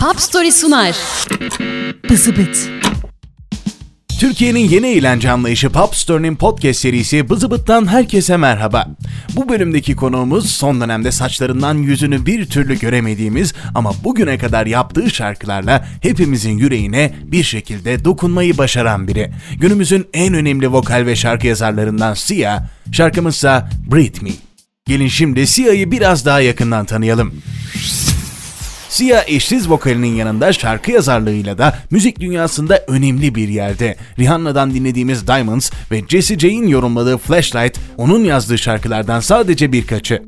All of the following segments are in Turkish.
Pop Story sunar. Bızıbıt. Türkiye'nin yeni eğlence anlayışı Pop Story'nin podcast serisi Bızıbıt'tan herkese merhaba. Bu bölümdeki konuğumuz son dönemde saçlarından yüzünü bir türlü göremediğimiz ama bugüne kadar yaptığı şarkılarla hepimizin yüreğine bir şekilde dokunmayı başaran biri. Günümüzün en önemli vokal ve şarkı yazarlarından Sia, şarkımızsa Breathe Me. Gelin şimdi Sia'yı biraz daha yakından tanıyalım. Sia eşsiz vokalinin yanında şarkı yazarlığıyla da müzik dünyasında önemli bir yerde. Rihanna'dan dinlediğimiz Diamonds ve Jessie J'in yorumladığı Flashlight onun yazdığı şarkılardan sadece birkaçı.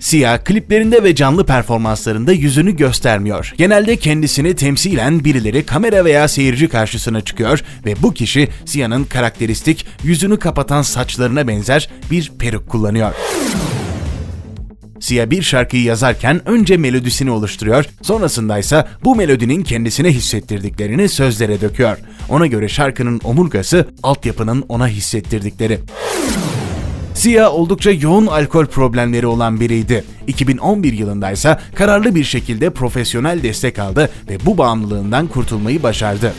Sia kliplerinde ve canlı performanslarında yüzünü göstermiyor. Genelde kendisini temsilen birileri kamera veya seyirci karşısına çıkıyor ve bu kişi Sia'nın karakteristik yüzünü kapatan saçlarına benzer bir peruk kullanıyor. Sia bir şarkıyı yazarken önce melodisini oluşturuyor, sonrasında ise bu melodinin kendisine hissettirdiklerini sözlere döküyor. Ona göre şarkının omurgası altyapının ona hissettirdikleri. Sia oldukça yoğun alkol problemleri olan biriydi. 2011 yılında ise kararlı bir şekilde profesyonel destek aldı ve bu bağımlılığından kurtulmayı başardı.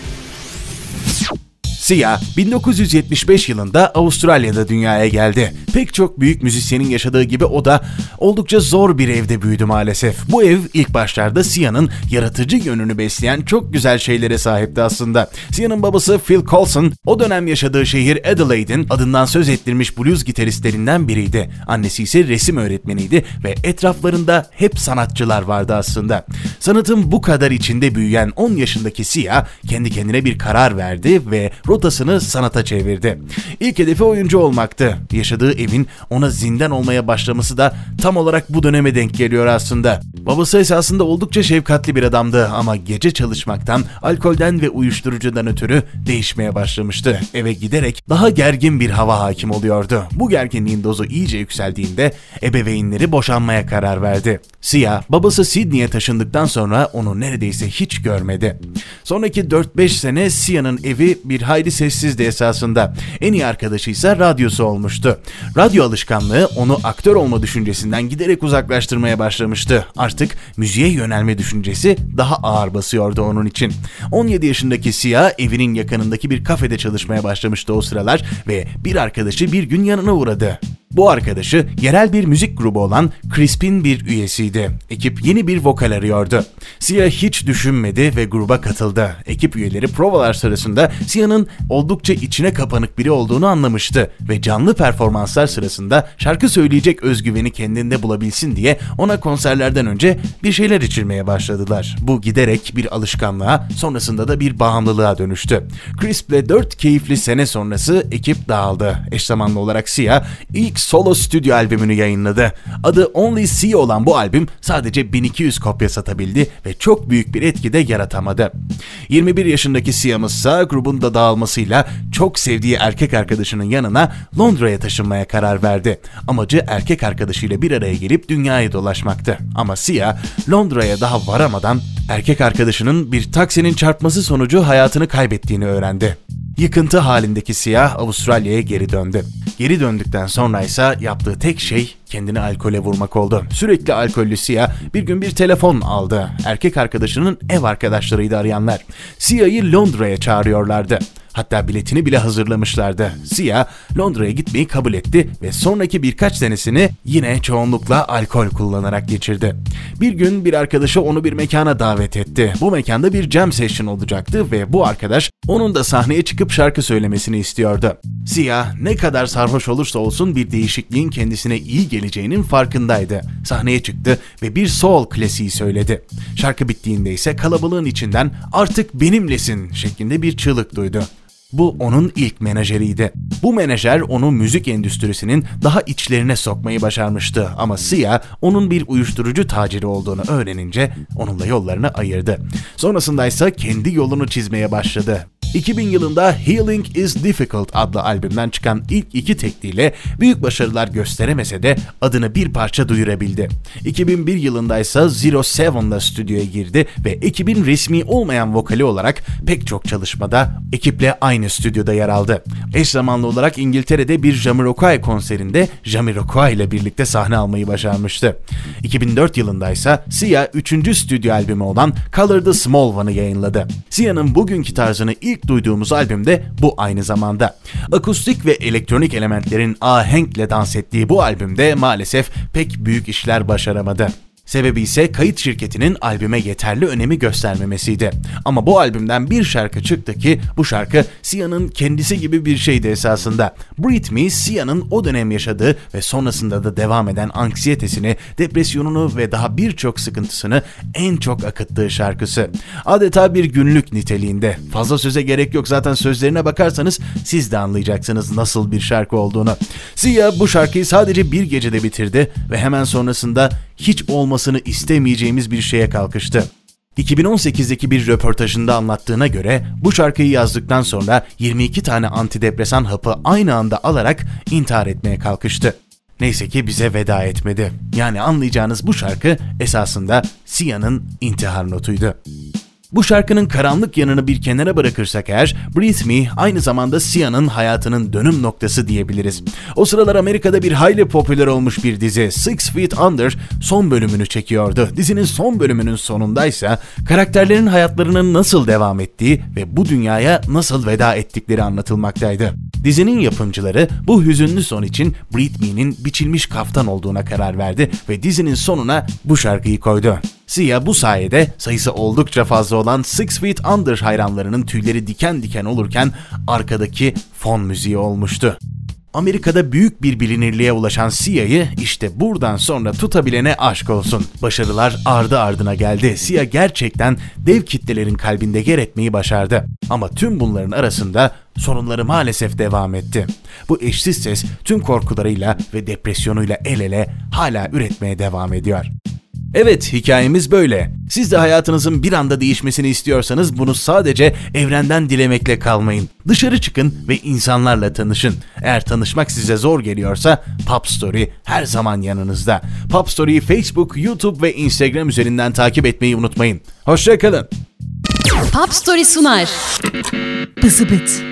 Sia 1975 yılında Avustralya'da dünyaya geldi. Pek çok büyük müzisyenin yaşadığı gibi o da oldukça zor bir evde büyüdü maalesef. Bu ev ilk başlarda Sia'nın yaratıcı yönünü besleyen çok güzel şeylere sahipti aslında. Sia'nın babası Phil Coulson o dönem yaşadığı şehir Adelaide'in adından söz ettirmiş blues gitaristlerinden biriydi. Annesi ise resim öğretmeniydi ve etraflarında hep sanatçılar vardı aslında. Sanatın bu kadar içinde büyüyen 10 yaşındaki Sia kendi kendine bir karar verdi ve rotasını sanata çevirdi. İlk hedefi oyuncu olmaktı. Yaşadığı evin ona zindan olmaya başlaması da tam olarak bu döneme denk geliyor aslında. Babası esasında oldukça şefkatli bir adamdı ama gece çalışmaktan, alkolden ve uyuşturucudan ötürü değişmeye başlamıştı. Eve giderek daha gergin bir hava hakim oluyordu. Bu gerginliğin dozu iyice yükseldiğinde ebeveynleri boşanmaya karar verdi. Sia, babası Sydney'e taşındıktan sonra onu neredeyse hiç görmedi. Sonraki 4-5 sene Sia'nın evi bir hayli sessizdi esasında. En iyi arkadaşı ise radyosu olmuştu. Radyo alışkanlığı onu aktör olma düşüncesinden giderek uzaklaştırmaya başlamıştı. Artık müziğe yönelme düşüncesi daha ağır basıyordu onun için. 17 yaşındaki Sia evinin yakınındaki bir kafede çalışmaya başlamıştı o sıralar ve bir arkadaşı bir gün yanına uğradı. Bu arkadaşı yerel bir müzik grubu olan Crisp'in bir üyesiydi. Ekip yeni bir vokal arıyordu. Sia hiç düşünmedi ve gruba katıldı. Ekip üyeleri provalar sırasında Sia'nın oldukça içine kapanık biri olduğunu anlamıştı ve canlı performanslar sırasında şarkı söyleyecek özgüveni kendinde bulabilsin diye ona konserlerden önce bir şeyler içirmeye başladılar. Bu giderek bir alışkanlığa, sonrasında da bir bağımlılığa dönüştü. Crisp'le 4 keyifli sene sonrası ekip dağıldı. Eş zamanlı olarak Sia ilk solo stüdyo albümünü yayınladı. Adı Only See olan bu albüm sadece 1200 kopya satabildi ve çok büyük bir etki de yaratamadı. 21 yaşındaki Sia'mız ise grubun da dağılmasıyla çok sevdiği erkek arkadaşının yanına Londra'ya taşınmaya karar verdi. Amacı erkek arkadaşıyla bir araya gelip dünyayı dolaşmaktı. Ama Sia Londra'ya daha varamadan erkek arkadaşının bir taksinin çarpması sonucu hayatını kaybettiğini öğrendi. Yıkıntı halindeki siyah Avustralya'ya geri döndü. Geri döndükten sonra ise yaptığı tek şey kendini alkole vurmak oldu. Sürekli alkollü Sia bir gün bir telefon aldı. Erkek arkadaşının ev arkadaşlarıydı arayanlar. Sia'yı Londra'ya çağırıyorlardı. Hatta biletini bile hazırlamışlardı. Sia Londra'ya gitmeyi kabul etti ve sonraki birkaç senesini yine çoğunlukla alkol kullanarak geçirdi. Bir gün bir arkadaşı onu bir mekana davet etti. Bu mekanda bir jam session olacaktı ve bu arkadaş onun da sahneye çıkıp şarkı söylemesini istiyordu. Sia ne kadar sarhoş olursa olsun bir değişikliğin kendisine iyi geleceğinin farkındaydı. Sahneye çıktı ve bir soul klasiği söyledi. Şarkı bittiğinde ise kalabalığın içinden artık benimlesin şeklinde bir çığlık duydu. Bu onun ilk menajeriydi. Bu menajer onu müzik endüstrisinin daha içlerine sokmayı başarmıştı ama Sia onun bir uyuşturucu taciri olduğunu öğrenince onunla yollarını ayırdı. Sonrasında ise kendi yolunu çizmeye başladı. 2000 yılında Healing is Difficult adlı albümden çıkan ilk iki tekliyle büyük başarılar gösteremese de adını bir parça duyurabildi. 2001 yılında ise Zero Seven'la stüdyoya girdi ve ekibin resmi olmayan vokali olarak pek çok çalışmada ekiple aynı stüdyoda yer aldı. Eş zamanlı olarak İngiltere'de bir Jamiroquai konserinde Jamiroquai ile birlikte sahne almayı başarmıştı. 2004 yılında ise Sia 3. stüdyo albümü olan Color the Small One'ı yayınladı. Sia'nın bugünkü tarzını ilk duyduğumuz albümde bu aynı zamanda. Akustik ve elektronik elementlerin ahenkle dans ettiği bu albümde maalesef pek büyük işler başaramadı. Sebebi ise kayıt şirketinin albüme yeterli önemi göstermemesiydi. Ama bu albümden bir şarkı çıktı ki bu şarkı Sia'nın kendisi gibi bir şeydi esasında. Breathe Me, Sia'nın o dönem yaşadığı ve sonrasında da devam eden anksiyetesini, depresyonunu ve daha birçok sıkıntısını en çok akıttığı şarkısı. Adeta bir günlük niteliğinde. Fazla söze gerek yok zaten sözlerine bakarsanız siz de anlayacaksınız nasıl bir şarkı olduğunu. Sia bu şarkıyı sadece bir gecede bitirdi ve hemen sonrasında hiç olmasını istemeyeceğimiz bir şeye kalkıştı. 2018'deki bir röportajında anlattığına göre bu şarkıyı yazdıktan sonra 22 tane antidepresan hapı aynı anda alarak intihar etmeye kalkıştı. Neyse ki bize veda etmedi. Yani anlayacağınız bu şarkı esasında Sia'nın intihar notuydu. Bu şarkının karanlık yanını bir kenara bırakırsak eğer, Breathe Me aynı zamanda Sia'nın hayatının dönüm noktası diyebiliriz. O sıralar Amerika'da bir hayli popüler olmuş bir dizi Six Feet Under son bölümünü çekiyordu. Dizinin son bölümünün sonundaysa karakterlerin hayatlarının nasıl devam ettiği ve bu dünyaya nasıl veda ettikleri anlatılmaktaydı. Dizinin yapımcıları bu hüzünlü son için Breathe Me'nin biçilmiş kaftan olduğuna karar verdi ve dizinin sonuna bu şarkıyı koydu. Sia bu sayede sayısı oldukça fazla olan Six Feet Under hayranlarının tüyleri diken diken olurken arkadaki fon müziği olmuştu. Amerika'da büyük bir bilinirliğe ulaşan Sia'yı işte buradan sonra tutabilene aşk olsun. Başarılar ardı ardına geldi. Sia gerçekten dev kitlelerin kalbinde yer etmeyi başardı. Ama tüm bunların arasında sorunları maalesef devam etti. Bu eşsiz ses tüm korkularıyla ve depresyonuyla el ele hala üretmeye devam ediyor. Evet, hikayemiz böyle. Siz de hayatınızın bir anda değişmesini istiyorsanız bunu sadece evrenden dilemekle kalmayın. Dışarı çıkın ve insanlarla tanışın. Eğer tanışmak size zor geliyorsa Pop Story her zaman yanınızda. Pop Story'yi Facebook, YouTube ve Instagram üzerinden takip etmeyi unutmayın. Hoşçakalın. Pop Story sunar. Bızıbıt.